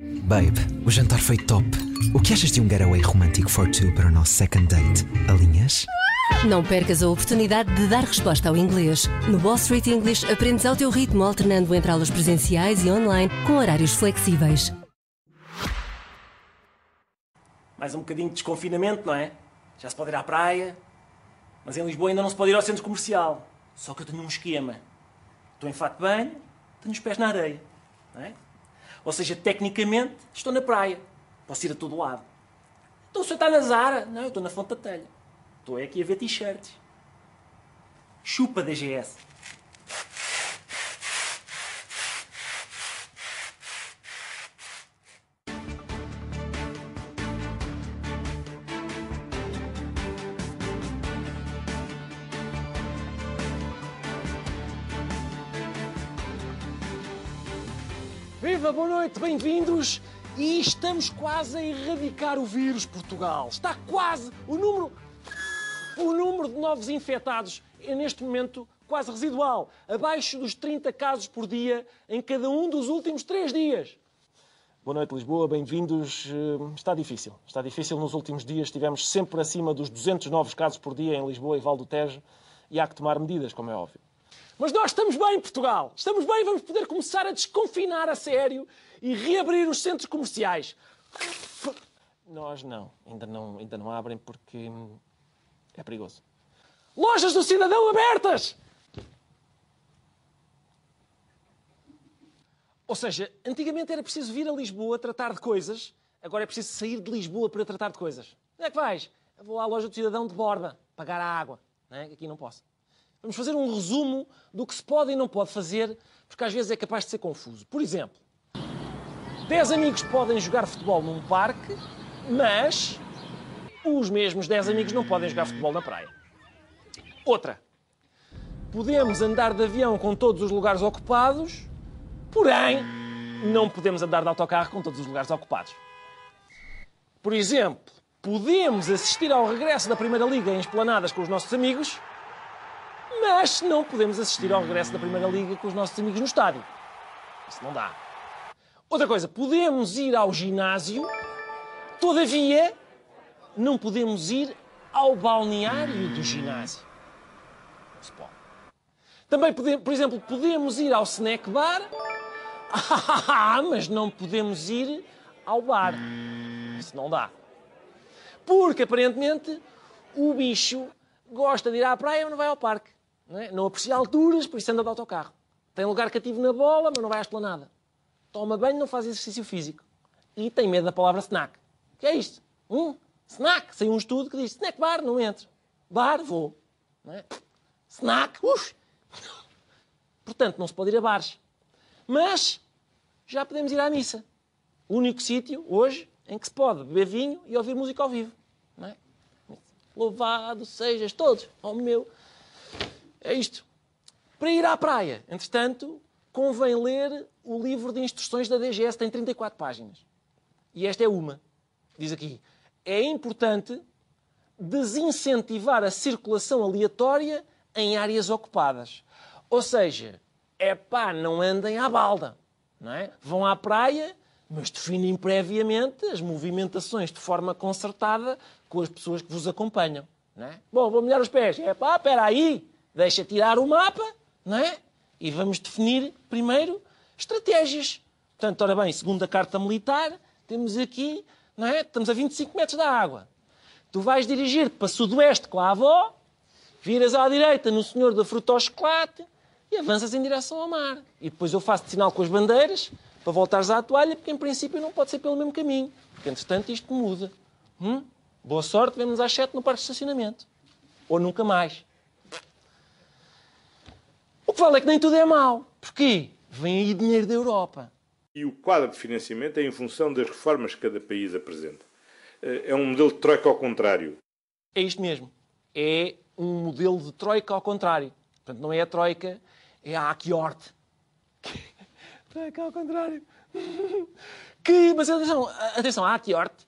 Babe, o jantar foi top. O que achas de um getaway romântico for two para o nosso second date? Alinhas? Não percas a oportunidade de dar resposta ao inglês. No Wall Street English aprendes ao teu ritmo, alternando entre aulas presenciais e online, com horários flexíveis. Mais um bocadinho de desconfinamento, não é? Já se pode ir à praia, mas em Lisboa ainda não se pode ir ao centro comercial. Só que eu tenho um esquema. Estou em fato de banho, tenho os pés na areia. Não é? Ou seja, tecnicamente, estou na praia. Posso ir a todo lado. Então, o senhor está na Zara? Não, eu estou na Fonte da Telha. Estou aqui a ver t-shirts. Chupa DGS. Viva, boa noite, bem-vindos. E estamos quase a erradicar o vírus, Portugal. Está quase o número. O número de novos infectados é neste momento quase residual, abaixo dos 30 casos por dia em cada um dos últimos três dias. Boa noite, Lisboa, bem-vindos. Eh, Está difícil. Está difícil nos últimos dias. Estivemos sempre acima dos 200 novos casos por dia em Lisboa e Val do Tejo e há que tomar medidas, como é óbvio. Mas nós estamos bem, Portugal. Estamos bem, vamos poder começar a desconfinar a sério e reabrir os centros comerciais. Nós não. Ainda não, ainda não abrem porque hum, é perigoso. Lojas do cidadão abertas! Ou seja, antigamente era preciso vir a Lisboa tratar de coisas, agora é preciso sair de Lisboa para tratar de coisas. Onde é que vais? Eu vou à loja do cidadão de Borba, pagar a água. Não é? Aqui não posso. Vamos fazer um resumo do que se pode e não pode fazer, porque às vezes é capaz de ser confuso. Por exemplo, 10 amigos podem jogar futebol num parque, mas os mesmos 10 amigos não podem jogar futebol na praia. Outra. Podemos andar de avião com todos os lugares ocupados, porém, não podemos andar de autocarro com todos os lugares ocupados. Por exemplo, podemos assistir ao regresso da Primeira Liga em esplanadas com os nossos amigos, mas não podemos assistir ao regresso da Primeira Liga com os nossos amigos no estádio. Isso não dá. Outra coisa, podemos ir ao ginásio, todavia, não podemos ir ao balneário do ginásio. Não se pode. Também, por exemplo, podemos ir ao snack bar, mas não podemos ir ao bar. Isso não dá. Porque, aparentemente, o bicho gosta de ir à praia, mas não vai ao parque. Não, é? não aprecia alturas, por isso anda de autocarro. Tem lugar cativo na bola, mas não vai à esplanada. Toma banho, não faz exercício físico. E tem medo da palavra snack. O que é isto? Hum? Snack. Saiu um estudo que diz snack bar, não entro. Bar, vou. Não é? Snack, uf. Portanto, não se pode ir a bares. Mas já podemos ir à missa. O único sítio, hoje, em que se pode beber vinho e ouvir música ao vivo. É? Louvado sejas todos ao meu. É isto. Para ir à praia, entretanto, convém ler o livro de instruções da DGS, tem 34 páginas. E esta é uma. Diz aqui: é importante desincentivar a circulação aleatória em áreas ocupadas. Ou seja, é pá, não andem à balda. Não é? Vão à praia, mas definem previamente as movimentações de forma concertada com as pessoas que vos acompanham. Não é? Bom, vou molhar os pés. É pá, espera aí, deixa tirar o mapa, não é? E vamos definir primeiro estratégias. Portanto, ora bem, segundo a carta militar, temos aqui, não é? Estamos a 25 metros da água. Tu vais dirigir-te para sudoeste com a avó, viras à direita no senhor da fruta ao chocolate e avanças em direção ao mar. E depois eu faço-te sinal com as bandeiras para voltares à toalha, porque em princípio não pode ser pelo mesmo caminho. Porque entretanto isto muda. Hum? Boa sorte, vemos às 7 no parque de estacionamento. Ou nunca mais. O que vale é que nem tudo é mau. Porquê? Vem aí dinheiro da Europa. E o quadro de financiamento é em função das reformas que cada país apresenta. É um modelo de troika ao contrário. É isto mesmo. É um modelo de troika ao contrário. Portanto, não é a troika, é a Aquiorte. troika ao contrário. que, mas atenção, atenção, a Aquiorte,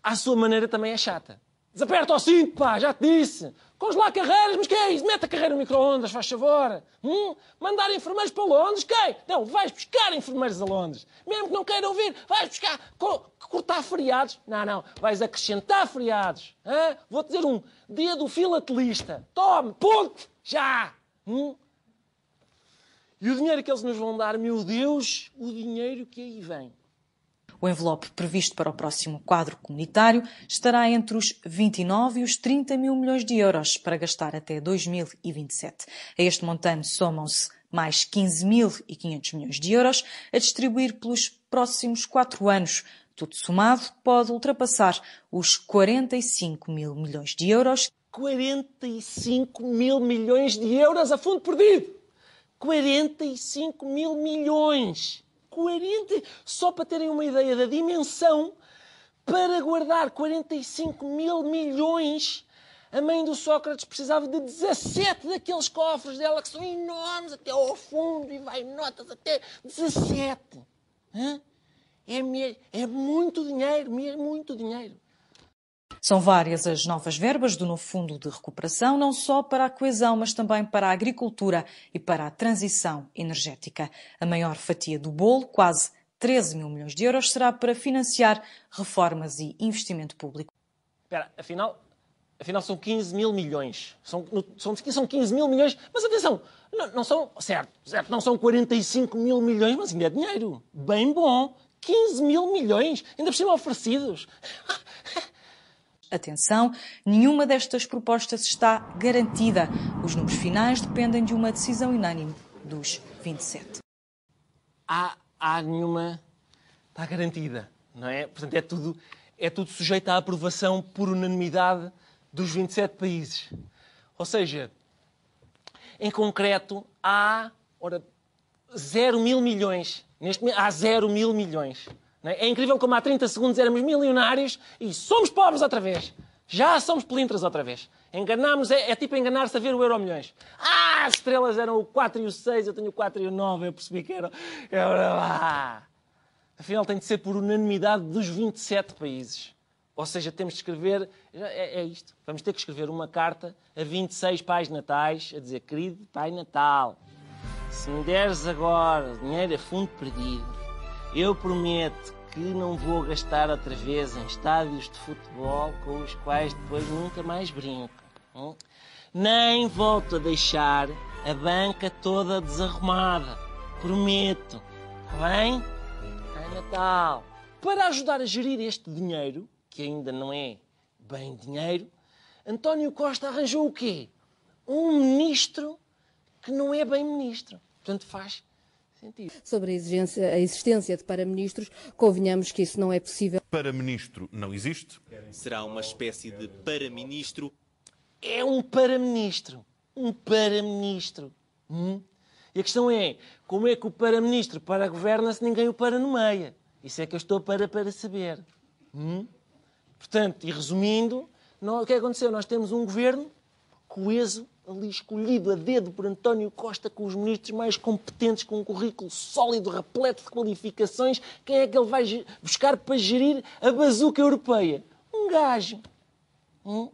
à sua maneira, também é chata. Desaperta o cinto, pá, já te disse. Congelar carreiras, mas que é isso? Mete a carreira no micro-ondas, faz favor. Hum? Mandar enfermeiros para Londres, quem? Não, vais buscar enfermeiros a Londres. Mesmo que não queiram ouvir, vais buscar. Co cortar feriados? Não, não, vais acrescentar feriados. Vou dizer um dia do filatelista. Tome, ponto, já. Hum? E o dinheiro que eles nos vão dar, meu Deus, o dinheiro que aí vem. O envelope previsto para o próximo quadro comunitário estará entre os 29 e os 30 mil milhões de euros para gastar até 2027. A este montante somam-se mais 15.500 milhões de euros a distribuir pelos próximos quatro anos. Tudo somado pode ultrapassar os 45 mil milhões de euros. 45 mil milhões de euros a fundo perdido! 45 mil milhões! 40, só para terem uma ideia da dimensão, para guardar 45 mil milhões, a mãe do Sócrates precisava de 17 daqueles cofres dela que são enormes até ao fundo e vai notas até 17. É, é muito dinheiro, muito dinheiro. São várias as novas verbas do novo Fundo de Recuperação, não só para a coesão, mas também para a agricultura e para a transição energética. A maior fatia do bolo, quase 13 mil milhões de euros, será para financiar reformas e investimento público. Espera, afinal, afinal são 15 mil milhões. São, são, são 15 mil milhões, mas atenção, não, não, são, certo, certo, não são 45 mil milhões, mas ainda é dinheiro. Bem bom. 15 mil milhões, ainda por cima oferecidos. Atenção, nenhuma destas propostas está garantida. Os números finais dependem de uma decisão unânime dos 27. Há, há nenhuma. está garantida, não é? Portanto, é tudo, é tudo sujeito à aprovação por unanimidade dos 27 países. Ou seja, em concreto, há. Ora, 0 mil milhões. Neste, há 0 mil milhões. É? é incrível como há 30 segundos éramos milionários e somos pobres outra vez. Já somos pelintras outra vez. Enganámos, é, é tipo enganar-se a ver o Euro Milhões. Ah, as estrelas eram o 4 e o 6, eu tenho o 4 e o 9, eu percebi que era. Ah. Afinal, tem de ser por unanimidade dos 27 países. Ou seja, temos de escrever. É, é, isto. Vamos ter que escrever uma carta a 26 pais natais a dizer: Querido Pai Natal, se me deres agora dinheiro a fundo perdido, eu prometo que não vou gastar outra vez em estádios de futebol com os quais depois nunca mais brinco. Hum? Nem volto a deixar a banca toda desarrumada. Prometo. Está bem? É Natal. Para ajudar a gerir este dinheiro, que ainda não é bem dinheiro, António Costa arranjou o quê? Um ministro que não é bem ministro. Portanto, faz. Sobre a, exigência, a existência de paraministros, convenhamos que isso não é possível. Paraministro não existe? Será uma espécie de paraministro? É um paraministro. Um paraministro. Hum? E a questão é, como é que o paraministro para governa se ninguém o para no meia? Isso é que eu estou para, para saber. Hum? Portanto, e resumindo, o que aconteceu? Nós temos um governo coeso ali escolhido a dedo por António Costa com os ministros mais competentes, com um currículo sólido, repleto de qualificações, quem é que ele vai buscar para gerir a bazuca europeia? Um gajo. Hum?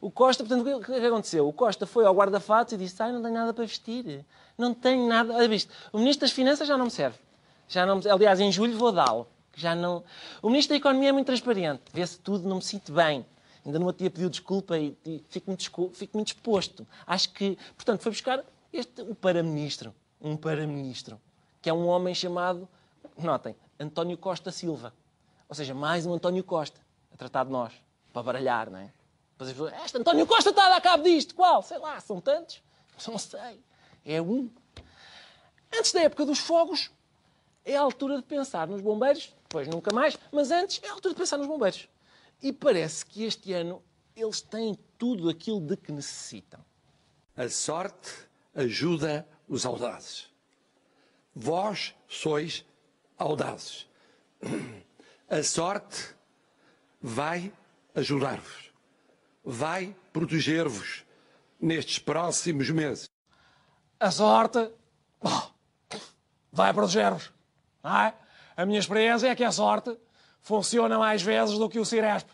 O Costa, portanto, o que é aconteceu? O Costa foi ao guarda-fatos e disse: Ai, não tenho nada para vestir. Não tenho nada. Olha, visto, o Ministro das Finanças já não me serve. Já não. Aliás, em julho vou dá-lo. Já não... O Ministro da Economia é muito transparente. Vê-se tudo, não me sinto bem. Ainda outro dia pediu desculpa e, e fico-me fico disposto. Acho que, portanto, foi buscar este, o para-ministro. Um para-ministro. Que é um homem chamado, notem, António Costa Silva. Ou seja, mais um António Costa a tratar de nós. Para baralhar, não é? Depois falou, este António Costa está a dar cabo disto. Qual? Sei lá, são tantos. Não sei. É um. Antes da época dos fogos, é a altura de pensar nos bombeiros. Depois nunca mais. Mas antes, é a altura de pensar nos bombeiros. E parece que este ano eles têm tudo aquilo de que necessitam. A sorte ajuda os audazes. Vós sois audazes. A sorte vai ajudar-vos. Vai proteger-vos nestes próximos meses. A sorte vai proteger-vos. É? A minha experiência é que a sorte funciona mais vezes do que o Ciresp.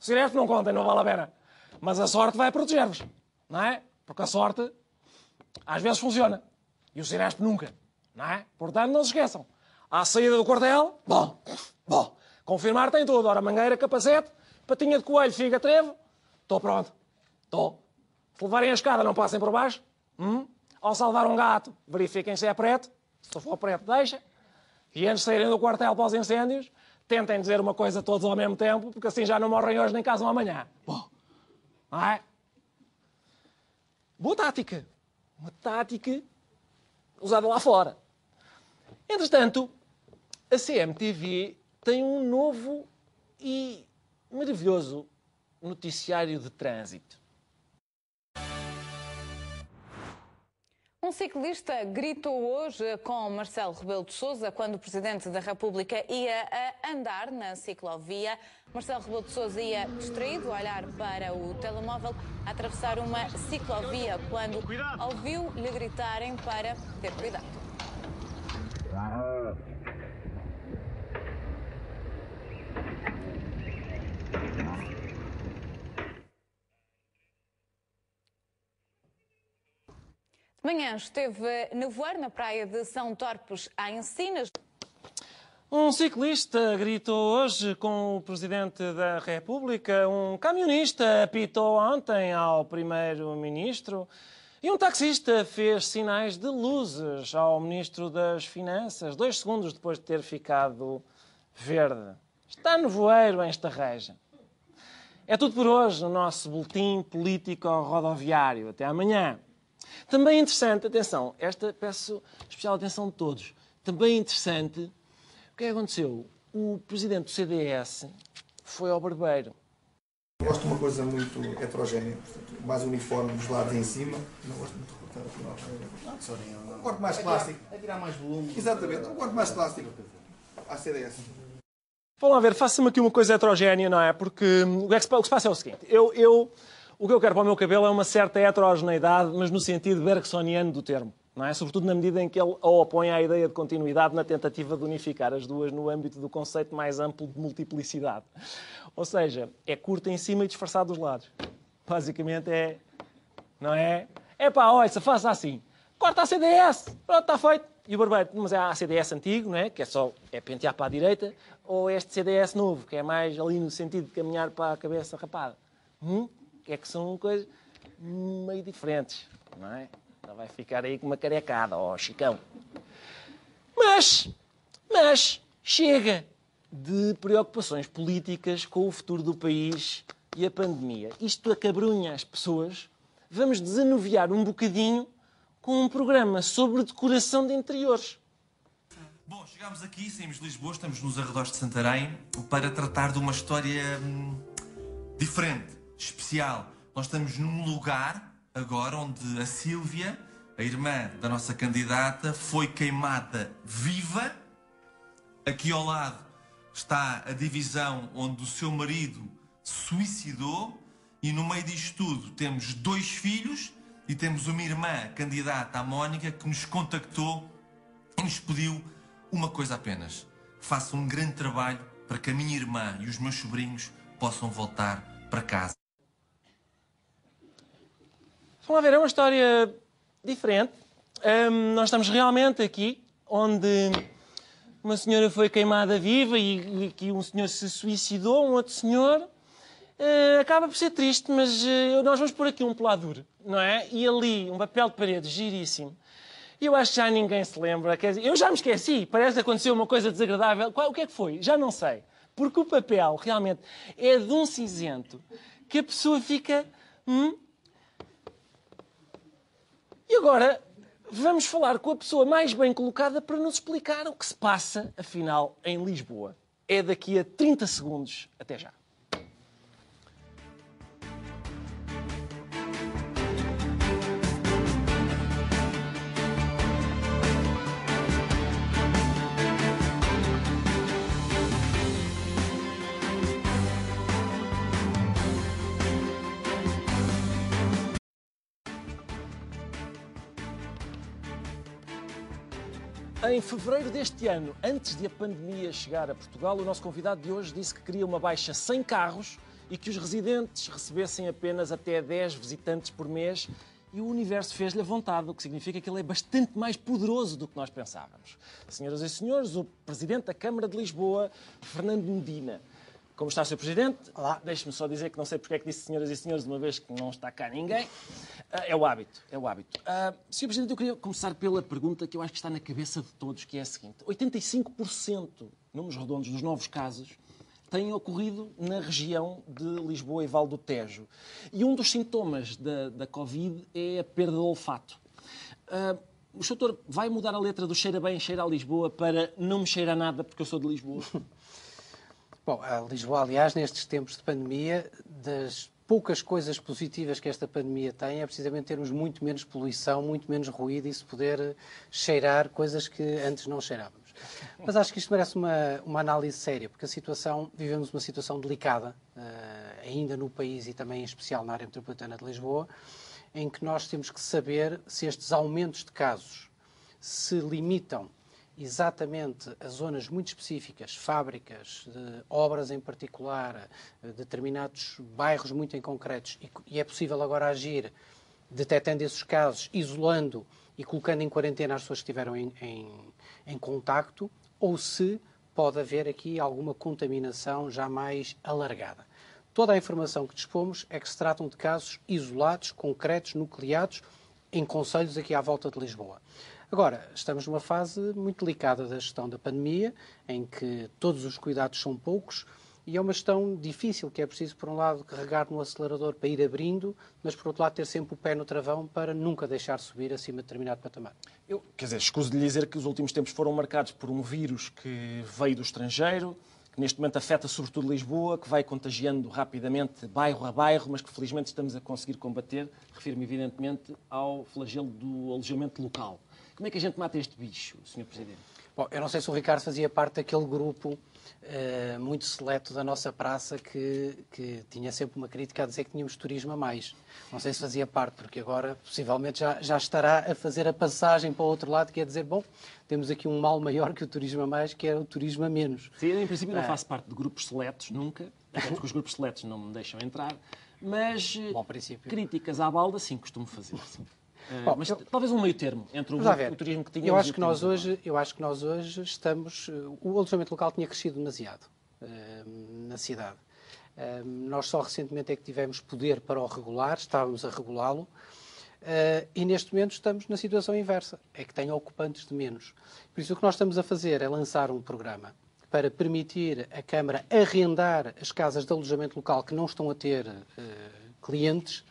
O Ciresp não contem, não vale a pena. Mas a sorte vai proteger-vos, não é? Porque a sorte às vezes funciona. E o Ciresp nunca, não é? Portanto, não se esqueçam. À saída do quartel, bom, bom, confirmar tem tudo. Ora, mangueira, capacete, patinha de coelho, figa, trevo. Estou pronto. Estou. Se levarem a escada, não passem por baixo. Hum? Ao salvar um gato, verifiquem se é preto. Se for preto, deixa. E antes de saírem do quartel para os incêndios, tentem dizer uma coisa todos ao mesmo tempo, porque assim já não morrem hoje nem casam amanhã. Bom, não é? Boa tática. Uma tática usada lá fora. Entretanto, a CMTV tem um novo e maravilhoso noticiário de trânsito. Um ciclista gritou hoje com Marcelo Rebelo de Sousa quando o Presidente da República ia a andar na ciclovia. Marcelo Rebelo de Sousa ia distraído a olhar para o telemóvel a atravessar uma ciclovia quando ouviu-lhe gritarem para ter cuidado. Manhã esteve nevoeiro na praia de São Torpes, em Encinas. Um ciclista gritou hoje com o Presidente da República, um camionista apitou ontem ao Primeiro-Ministro e um taxista fez sinais de luzes ao Ministro das Finanças, dois segundos depois de ter ficado verde. Está nevoeiro em Estarreja. É tudo por hoje no nosso boletim político rodoviário. Até amanhã. Também interessante, atenção, esta peço especial atenção de todos. Também interessante, o que é que aconteceu? O presidente do CDS foi ao barbeiro. Gosto de uma coisa muito heterogénea, portanto, mais uniforme dos lados em cima. Não gosto muito de cortar. Um corte mais plástico. A tirar mais volume. Exatamente, um corte mais plástico. À CDS. Vamos lá ver, faça-me aqui uma coisa heterogénea, não é? Porque o que, se, o que se passa é o seguinte: eu, eu, o que eu quero para o meu cabelo é uma certa heterogeneidade, mas no sentido bergsoniano do termo. Não é? Sobretudo na medida em que ele opõe à ideia de continuidade na tentativa de unificar as duas no âmbito do conceito mais amplo de multiplicidade. Ou seja, é curto em cima e disfarçado dos lados. Basicamente é. Não é? É pá, olha, se faça assim. Corta a CDS, pronto, está feito. E o barbeiro, mas é a CDS antigo, não é? Que é só é pentear para a direita, ou este CDS novo, que é mais ali no sentido de caminhar para a cabeça rapada. Hum? Que é que são coisas meio diferentes, não é? Ela vai ficar aí com uma carecada, ó, Chicão. Mas, mas, chega de preocupações políticas com o futuro do país e a pandemia. Isto acabrunha as pessoas. Vamos desanuviar um bocadinho com um programa sobre decoração de interiores. Bom, chegámos aqui, saímos de Lisboa, estamos nos arredores de Santarém para tratar de uma história hum, diferente, especial. Nós estamos num lugar agora onde a Sílvia, a irmã da nossa candidata, foi queimada viva. Aqui ao lado está a divisão onde o seu marido suicidou. E no meio disto tudo temos dois filhos e temos uma irmã candidata, a Mónica, que nos contactou e nos pediu uma coisa apenas: faça um grande trabalho para que a minha irmã e os meus sobrinhos possam voltar para casa. Vamos lá ver, é uma história diferente. Hum, nós estamos realmente aqui onde uma senhora foi queimada viva e que um senhor se suicidou, um outro senhor. Uh, acaba por ser triste, mas uh, nós vamos pôr aqui um peladuro, não é? E ali, um papel de parede giríssimo. E eu acho que já ninguém se lembra. Quer dizer, eu já me esqueci, parece que aconteceu uma coisa desagradável. Qual, o que é que foi? Já não sei. Porque o papel realmente é de um cinzento que a pessoa fica. Hum? E agora vamos falar com a pessoa mais bem colocada para nos explicar o que se passa, afinal, em Lisboa. É daqui a 30 segundos. Até já. Em fevereiro deste ano, antes de a pandemia chegar a Portugal, o nosso convidado de hoje disse que queria uma baixa sem carros e que os residentes recebessem apenas até 10 visitantes por mês e o universo fez-lhe a vontade, o que significa que ele é bastante mais poderoso do que nós pensávamos. Senhoras e senhores, o Presidente da Câmara de Lisboa, Fernando Medina. Como está, Sr. Presidente? Olá. Deixe-me só dizer que não sei porque é que disse senhoras e senhores, uma vez que não está cá ninguém. Ah, é o hábito, é o hábito. Uh, Sr. Presidente, eu queria começar pela pergunta que eu acho que está na cabeça de todos, que é a seguinte. 85%, números redondos, dos novos casos têm ocorrido na região de Lisboa e Val do Tejo. E um dos sintomas da, da Covid é a perda de olfato. Uh, o doutor vai mudar a letra do cheira bem, cheira a Lisboa para não me cheira a nada porque eu sou de Lisboa? Bom, a Lisboa, aliás, nestes tempos de pandemia, das poucas coisas positivas que esta pandemia tem é precisamente termos muito menos poluição, muito menos ruído e se poder cheirar coisas que antes não cheirávamos. Mas acho que isto merece uma, uma análise séria, porque a situação, vivemos uma situação delicada, uh, ainda no país e também em especial na área metropolitana de Lisboa, em que nós temos que saber se estes aumentos de casos se limitam exatamente a zonas muito específicas, fábricas, obras em particular, determinados bairros muito em concretos, e, e é possível agora agir detectando esses casos, isolando e colocando em quarentena as pessoas que estiveram em, em, em contacto, ou se pode haver aqui alguma contaminação já mais alargada. Toda a informação que dispomos é que se tratam de casos isolados, concretos, nucleados, em conselhos aqui à volta de Lisboa. Agora, estamos numa fase muito delicada da gestão da pandemia, em que todos os cuidados são poucos, e é uma gestão difícil, que é preciso, por um lado, carregar no acelerador para ir abrindo, mas, por outro lado, ter sempre o pé no travão para nunca deixar subir acima de determinado patamar. Eu, quer dizer, escuso de lhe dizer que os últimos tempos foram marcados por um vírus que veio do estrangeiro, que neste momento afeta sobretudo Lisboa, que vai contagiando rapidamente bairro a bairro, mas que felizmente estamos a conseguir combater. Refiro-me, evidentemente, ao flagelo do alojamento local. Como é que a gente mata este bicho, Sr. Presidente? Bom, eu não sei se o Ricardo fazia parte daquele grupo uh, muito seleto da nossa praça que, que tinha sempre uma crítica a dizer que tínhamos turismo a mais. Não sei se fazia parte, porque agora possivelmente já, já estará a fazer a passagem para o outro lado, que é dizer, bom, temos aqui um mal maior que o turismo a mais, que é o turismo a menos. Sim, em princípio não uh, faço parte de grupos seletos, nunca, porque os grupos seletos não me deixam entrar, mas Bom, críticas à balda, sim, costumo fazer. Uh, Bom, mas eu... talvez um meio termo entre o, o, turismo que tínhamos eu acho que nós hoje Eu acho que nós hoje estamos... O alojamento local tinha crescido demasiado uh, na cidade. Uh, nós só recentemente é que tivemos poder para o regular, estávamos a regulá-lo, e neste momento estamos na situação inversa, é que tem ocupantes de menos. Por isso o que nós estamos a fazer é lançar um programa para permitir a Câmara arrendar as casas de alojamento local que não estão a ter clientes,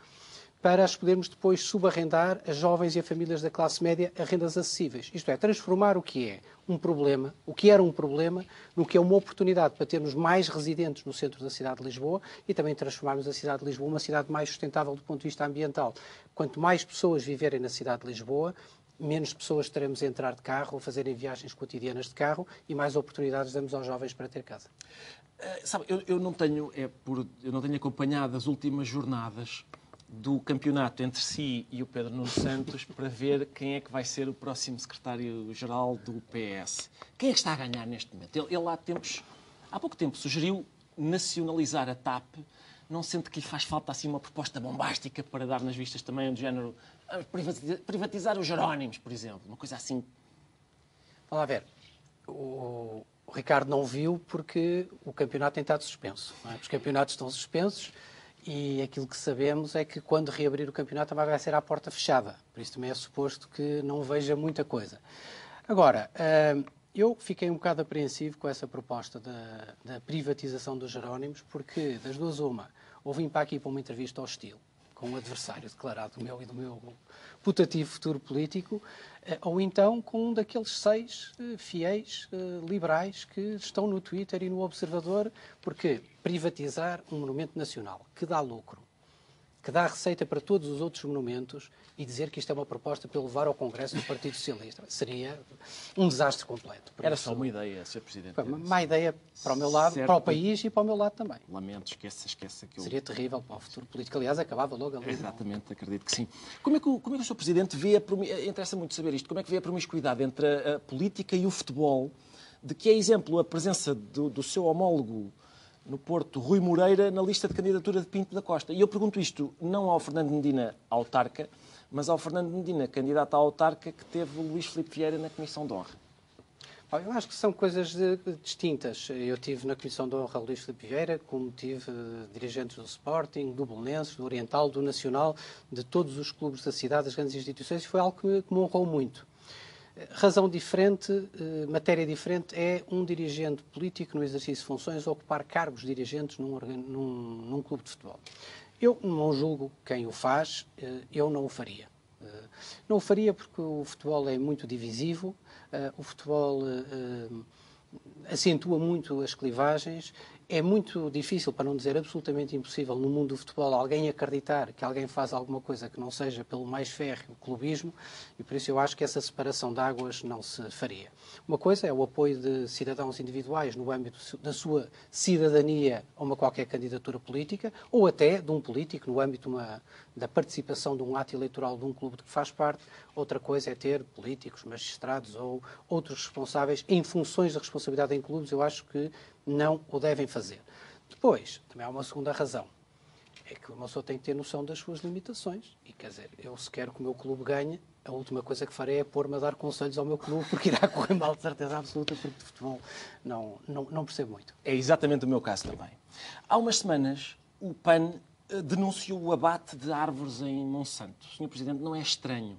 para as podermos depois subarrendar a jovens e a famílias da classe média a rendas acessíveis. Isto é, transformar o que é um problema, o que era um problema, no que é uma oportunidade para termos mais residentes no centro da cidade de Lisboa e também transformarmos a cidade de Lisboa uma cidade mais sustentável do ponto de vista ambiental. Quanto mais pessoas viverem na cidade de Lisboa, menos pessoas teremos a entrar de carro ou fazerem viagens cotidianas de carro e mais oportunidades damos aos jovens para ter casa. Uh, sabe, eu, eu, não tenho, é por, eu não tenho acompanhado as últimas jornadas do campeonato entre si e o Pedro Nuno Santos para ver quem é que vai ser o próximo secretário-geral do PS. Quem é que está a ganhar neste momento? Ele, ele há, tempos, há pouco tempo sugeriu nacionalizar a TAP. Não sente que lhe faz falta assim uma proposta bombástica para dar nas vistas também do género ah, privatizar os Jerónimos, por exemplo, uma coisa assim. Vamos lá ver. O, Ricardo não viu porque o campeonato tem estado suspenso. É? Os campeonatos estão suspensos e aquilo que sabemos é que quando reabrir o campeonato também vai ser à porta fechada. Por isso também é suposto que não veja muita coisa. Agora, hum, eu fiquei um bocado apreensivo com essa proposta da, da privatização dos Jerónimos, porque das duas uma, ou vim para aqui para uma entrevista hostil, com um adversário declarado meu e do meu putativo futuro político, eh, ou então com um daqueles seis eh, fiéis eh, liberais que estão no Twitter e no Observador, porque privatizar um monumento nacional que dá lucro, que dá receita para todos os outros monumentos e dizer que isto é uma proposta para levar ao Congresso do Partido Socialista. Seria um desastre completo. Por Era isso, só uma ideia, Sr. Presidente. Uma má ideia para o meu lado, certo. para o país e para o meu lado também. Lamento, esqueça, esqueça. Que eu... Seria terrível para o futuro político. Aliás, acabava logo ali. Exatamente, acredito que sim. Como é que, o, como é que o Sr. Presidente vê, a, interessa muito saber isto, como é que vê a promiscuidade entre a, a política e o futebol, de que é exemplo a presença do, do seu homólogo no Porto, Rui Moreira na lista de candidatura de Pinto da Costa. E eu pergunto isto não ao Fernando Medina autarca, mas ao Fernando Medina, candidato à autarca, que teve o Luís Filipe Vieira na Comissão de Honra. Eu acho que são coisas distintas. Eu tive na Comissão de Honra Luís Filipe Vieira, como tive uh, dirigentes do Sporting, do Belenenses, do Oriental, do Nacional, de todos os clubes da cidade, das grandes instituições, e foi algo que, que me honrou muito. Razão diferente, uh, matéria diferente, é um dirigente político no exercício de funções ocupar cargos dirigentes num, num, num clube de futebol. Eu não julgo quem o faz, uh, eu não o faria. Não o faria porque o futebol é muito divisivo, o futebol acentua muito as clivagens é muito difícil, para não dizer absolutamente impossível, no mundo do futebol, alguém acreditar que alguém faz alguma coisa que não seja pelo mais férreo clubismo, e por isso eu acho que essa separação de águas não se faria. Uma coisa é o apoio de cidadãos individuais no âmbito da sua cidadania a uma qualquer candidatura política, ou até de um político no âmbito uma, da participação de um ato eleitoral de um clube de que faz parte. Outra coisa é ter políticos, magistrados ou outros responsáveis em funções de responsabilidade em clubes. Eu acho que não o devem fazer. Depois, também há uma segunda razão. É que uma pessoa tem que ter noção das suas limitações. E quer dizer, eu se quero que o meu clube ganhe, a última coisa que farei é pôr-me a dar conselhos ao meu clube, porque irá correr mal de certeza absoluta, porque de futebol não, não, não percebo muito. É exatamente o meu caso também. Há umas semanas, o PAN eh, denunciou o abate de árvores em Monsanto. Senhor Presidente, não é estranho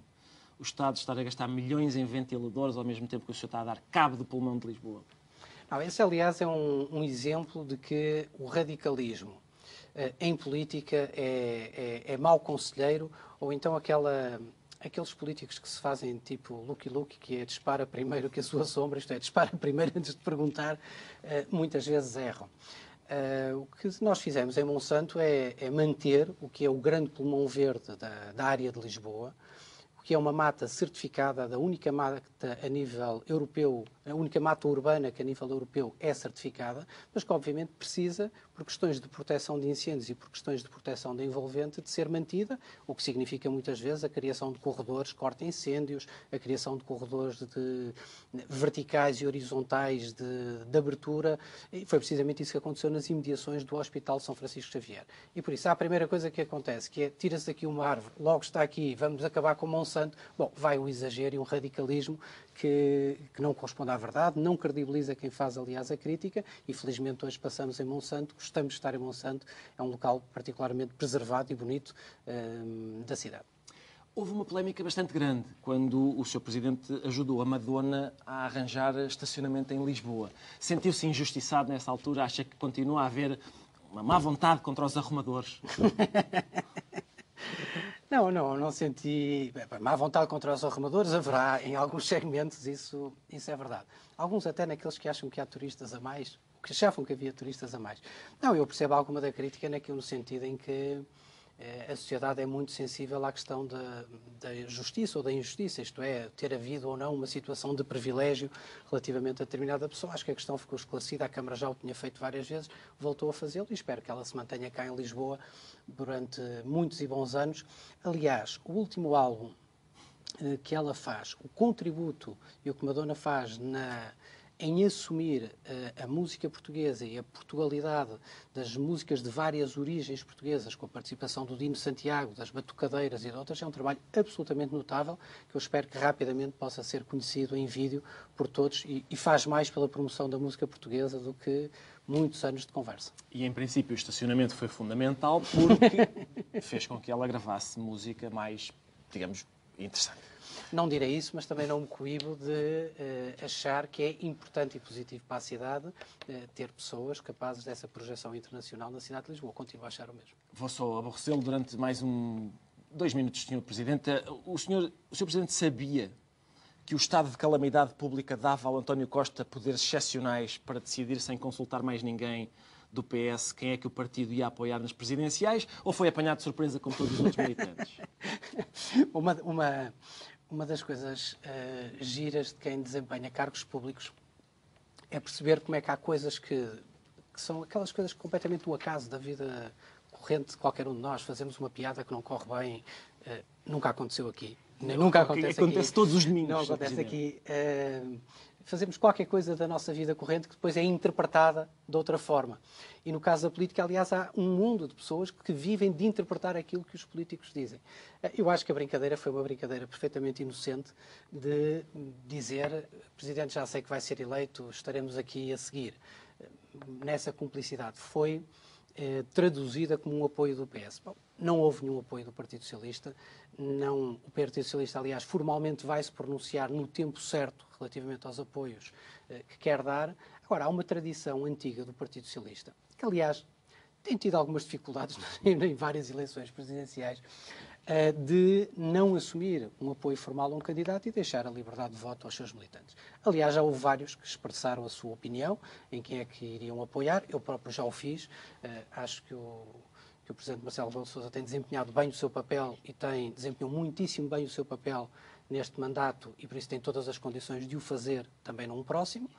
o Estado estar a gastar milhões em ventiladores ao mesmo tempo que o senhor está a dar cabo do pulmão de Lisboa? Não, esse, aliás, é um, um exemplo de que o radicalismo uh, em política é, é, é mau conselheiro ou então aquela aqueles políticos que se fazem tipo Lucky, que é dispara primeiro que a sua sombra, isto é, dispara primeiro antes de perguntar, uh, muitas vezes erram. Uh, o que nós fizemos em Monsanto é, é, manter o que é o grande pulmão verde da área de Lisboa, que é uma mata certificada, da única mata a nível europeu, a única mata urbana que a nível europeu é certificada, mas que obviamente precisa, por questões de proteção de incêndios e por questões de proteção de envolvente, de ser mantida, o que significa muitas vezes a criação de corredores corta-incêndios, a criação de corredores de, verticais e horizontais de, de, abertura, e foi precisamente isso que aconteceu nas imediações do Hospital São Francisco Xavier. E por isso, há a primeira coisa que acontece, que é tira-se daqui uma árvore, logo está aqui, vamos acabar com Monsanto, bom, vai um exagero e um radicalismo que, que, não corresponde à verdade, não credibiliza quem faz, aliás, a crítica, e felizmente hoje passamos em Monsanto, gostamos de estar em Monsanto, é um local particularmente preservado e bonito um, da cidade. Houve uma polémica bastante grande quando o Sr. Presidente ajudou a Madonna a arranjar estacionamento em Lisboa. Sentiu-se injustiçado nessa altura? Acha que continua a haver uma má vontade contra os arrumadores? Não, não, não senti má vontade contra os arrumadores. Haverá em alguns segmentos, isso, isso é verdade. Alguns até naqueles que acham que há turistas a mais, que achavam que havia turistas a mais. Não, eu percebo alguma da crítica naquilo no sentido em que a sociedade é muito sensível à questão da, da, justiça ou da injustiça, isto é, ter havido ou não uma situação de privilégio relativamente a determinada pessoa. Acho que a questão ficou esclarecida, a Câmara já o tinha feito várias vezes, voltou a fazê-lo e espero que ela se mantenha cá em Lisboa durante muitos e bons anos. Aliás, o último álbum eh, que ela faz, o contributo e o que Madonna faz na em assumir uh, a música portuguesa e a Portugalidade das músicas de várias origens portuguesas, com a participação do Dino Santiago, das batucadeiras e de outras, é um trabalho absolutamente notável que eu espero que rapidamente possa ser conhecido em vídeo por todos e, e faz mais pela promoção da música portuguesa do que muitos anos de conversa. E, em princípio, o estacionamento foi fundamental porque fez com que ela gravasse música mais, digamos, interessante. Não direi isso, mas também não me coíbo de uh, achar que é importante e positivo para a cidade uh, ter pessoas capazes dessa projeção internacional na cidade de Lisboa. Continuo a achar o mesmo. Vou só aborrecê-lo durante mais um, dois minutos, Sr. Presidente. O senhor, o senhor Presidente sabia que o estado de calamidade pública dava ao António Costa poderes excepcionais para decidir sem consultar mais ninguém do PS quem é que o partido ia apoiar nas presidenciais ou foi apanhado de surpresa como todos os outros militantes? uma, uma, uma das coisas uh, giras de quem desempenha cargos públicos é perceber como é que há coisas que, que são aquelas coisas completamente do acaso da vida corrente de qualquer um de nós. Fazemos uma piada que não corre bem, uh, nunca aconteceu aqui. Nem nunca acontece, acontece aqui. todos os domingos. Não acontece aqui. Uh, fazemos qualquer coisa da nossa vida corrente que depois é interpretada de outra forma. E no caso da política, aliás, há um mundo de pessoas que vivem de interpretar aquilo que os políticos dizem. Eh, eu acho que a brincadeira foi uma brincadeira perfeitamente inocente de dizer, Presidente, já sei que vai ser eleito, estaremos aqui a seguir. Nessa cumplicidade. Foi eh, traduzida como um apoio do PS. Bom, não houve nenhum apoio do Partido Socialista. Não, o Partido Socialista, aliás, formalmente vai se pronunciar no tempo certo relativamente aos apoios eh, que quer dar. Agora, há uma tradição antiga do Partido Socialista, que, aliás, tem tido algumas dificuldades em várias eleições presidenciais, eh, de não assumir um apoio formal a um candidato e deixar a liberdade de voto aos seus militantes. Aliás, já houve vários que expressaram a sua opinião em quem é que iriam apoiar. Eu próprio já o fiz. Eh, acho que o, que o Presidente Marcelo Rebelo de Sousa tem desempenhado bem o seu papel e tem desempenhado muitíssimo bem o seu papel neste mandato e por isso tem todas as condições de o fazer também num próximo.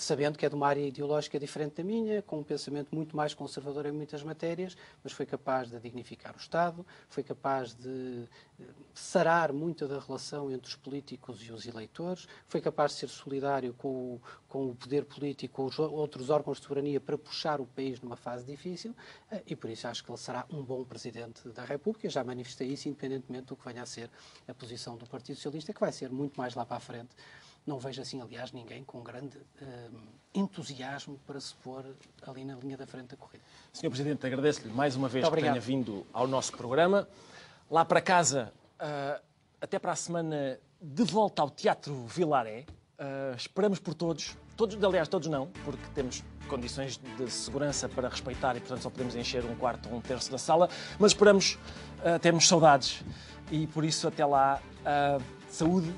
Sabendo que é de uma área ideológica diferente da minha, com um pensamento muito mais conservador em muitas matérias, mas foi capaz de dignificar o Estado, foi capaz de eh, sarar muita da relação entre os políticos e os eleitores, foi capaz de ser solidário com o, com o poder político, com os outros órgãos de soberania para puxar o país numa fase difícil eh, e por isso acho que ele será um bom Presidente da República. Já manifestei isso, independentemente do que venha a ser a posição do Partido Socialista, que vai ser muito mais lá para a frente não vejo assim, aliás, ninguém com grande uh, entusiasmo para se pôr ali na linha da frente da corrida. Senhor Presidente, agradeço-lhe mais uma vez que tenha vindo ao nosso programa. Lá para casa, uh, até para a semana, de volta ao Teatro Vilaré. Uh, esperamos por todos, todos, aliás, todos não, porque temos condições de segurança para respeitar e, portanto, só podemos encher um quarto ou um terço da sala, mas esperamos, uh, temos saudades e, por isso, até lá, uh, saúde,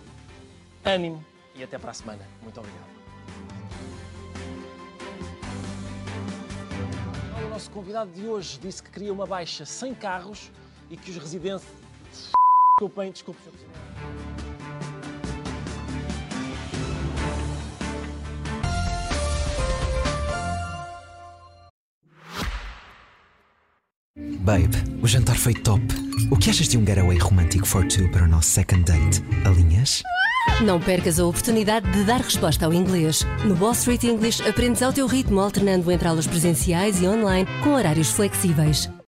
ânimo e até para a semana. Muito obrigado. O nosso convidado de hoje disse que queria uma baixa sem carros e que os residentes. Desculpem, desculpe, Sr. Presidente. Babe, o jantar foi top. O que achas de um getaway romântico for two para o nosso second date? Alinhas? Não percas a oportunidade de dar resposta ao inglês. No Wall Street English aprendes ao teu ritmo, alternando entre aulas presenciais e online com horários flexíveis.